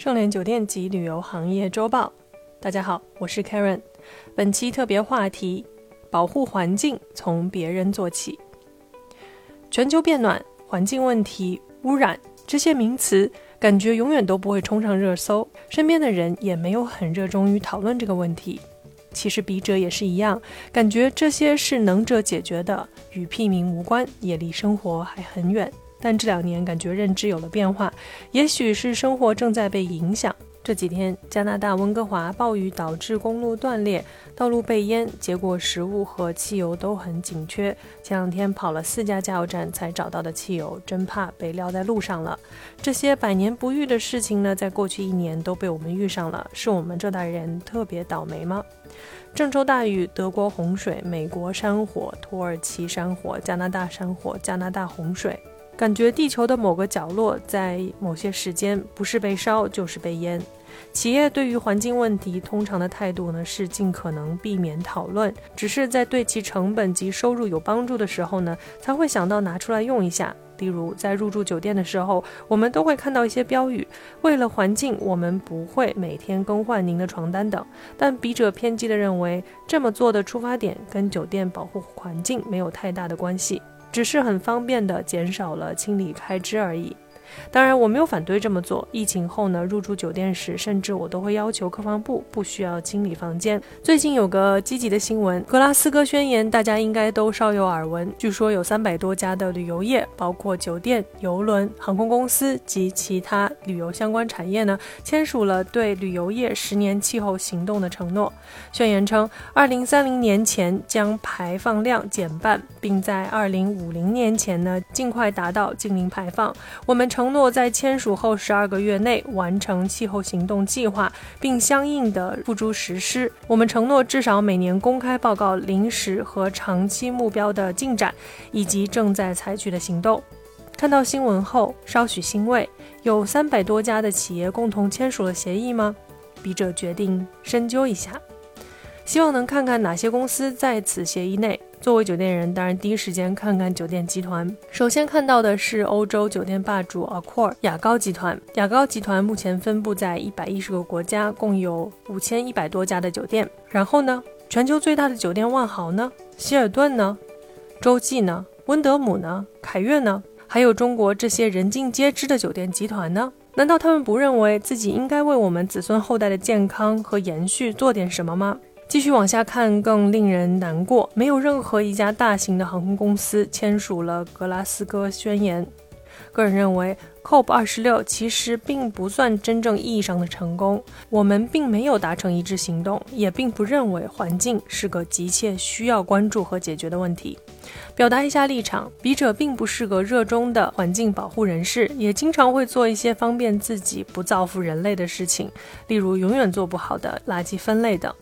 盛联酒店及旅游行业周报，大家好，我是 Karen。本期特别话题：保护环境从别人做起。全球变暖、环境问题、污染这些名词，感觉永远都不会冲上热搜，身边的人也没有很热衷于讨论这个问题。其实笔者也是一样，感觉这些是能者解决的，与屁民无关，也离生活还很远。但这两年感觉认知有了变化，也许是生活正在被影响。这几天，加拿大温哥华暴雨导致公路断裂，道路被淹，结果食物和汽油都很紧缺。前两天跑了四家加油站才找到的汽油，真怕被撂在路上了。这些百年不遇的事情呢，在过去一年都被我们遇上了，是我们这代人特别倒霉吗？郑州大雨，德国洪水，美国山火，土耳其山火，加拿大山火，加拿大洪水。感觉地球的某个角落，在某些时间不是被烧就是被淹。企业对于环境问题通常的态度呢，是尽可能避免讨论，只是在对其成本及收入有帮助的时候呢，才会想到拿出来用一下。例如在入住酒店的时候，我们都会看到一些标语：为了环境，我们不会每天更换您的床单等。但笔者偏激地认为，这么做的出发点跟酒店保护环境没有太大的关系。只是很方便的减少了清理开支而已。当然，我没有反对这么做。疫情后呢，入住酒店时，甚至我都会要求客房部不需要清理房间。最近有个积极的新闻，《格拉斯哥宣言》，大家应该都稍有耳闻。据说有三百多家的旅游业，包括酒店、游轮、航空公司及其他旅游相关产业呢，签署了对旅游业十年气候行动的承诺。宣言称，二零三零年前将排放量减半，并在二零五零年前呢，尽快达到净零排放。我们承。承诺在签署后十二个月内完成气候行动计划，并相应的付诸实施。我们承诺至少每年公开报告临时和长期目标的进展，以及正在采取的行动。看到新闻后稍许欣慰，有三百多家的企业共同签署了协议吗？笔者决定深究一下，希望能看看哪些公司在此协议内。作为酒店人，当然第一时间看看酒店集团。首先看到的是欧洲酒店霸主 Accor 雅高集团。雅高集团目前分布在一百一十个国家，共有五千一百多家的酒店。然后呢，全球最大的酒店万豪呢？希尔顿呢？洲际呢？温德姆呢？凯悦呢？还有中国这些人尽皆知的酒店集团呢？难道他们不认为自己应该为我们子孙后代的健康和延续做点什么吗？继续往下看，更令人难过，没有任何一家大型的航空公司签署了格拉斯哥宣言。个人认为，COP 二十六其实并不算真正意义上的成功，我们并没有达成一致行动，也并不认为环境是个急切需要关注和解决的问题。表达一下立场，笔者并不是个热衷的环境保护人士，也经常会做一些方便自己不造福人类的事情，例如永远做不好的垃圾分类等。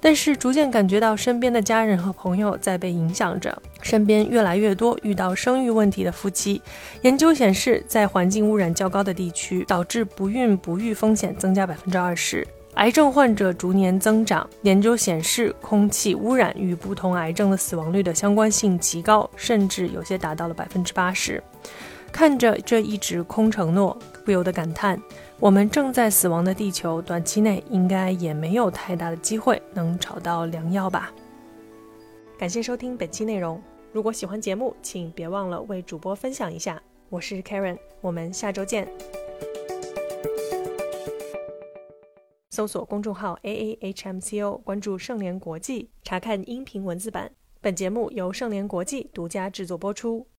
但是逐渐感觉到身边的家人和朋友在被影响着，身边越来越多遇到生育问题的夫妻。研究显示，在环境污染较高的地区，导致不孕不育风险增加百分之二十。癌症患者逐年增长。研究显示，空气污染与不同癌症的死亡率的相关性极高，甚至有些达到了百分之八十。看着这一直空承诺，不由得感叹：我们正在死亡的地球，短期内应该也没有太大的机会能找到良药吧。感谢收听本期内容。如果喜欢节目，请别忘了为主播分享一下。我是 Karen，我们下周见。搜索公众号 A A H M C O，关注盛联国际，查看音频文字版。本节目由盛联国际独家制作播出。